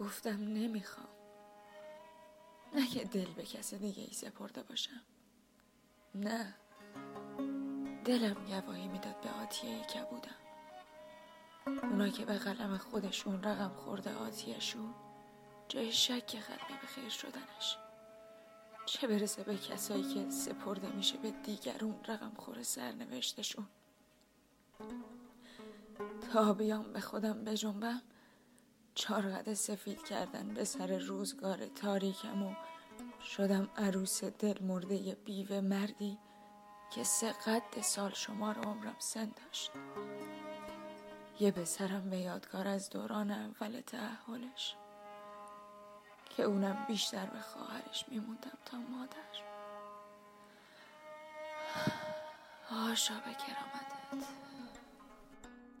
گفتم نمی‌خوام. نه که دل به کسی دیگه ای سپرده باشم. نه. دلم گواهی می‌داد به آتیه که بودم. اونا که به قلم خودشون رقم خورده آتیشون جای شک ختم به خیر شدنش. چه برسه به کسایی که سپرده میشه به دیگرون رقم خور سرنوشتشون؟ تا بیام به خودم بجنبم چارقد سفید کردن به سر روزگار تاریکم و شدم عروس دل مرده بیوه مردی که سه قد سال شمار عمرم سن داشت. یه بسرم به یادگار از دوران اول تحولش که اونم بیشتر به خواهرش میموندم تا مادر. آشا به کرامتت.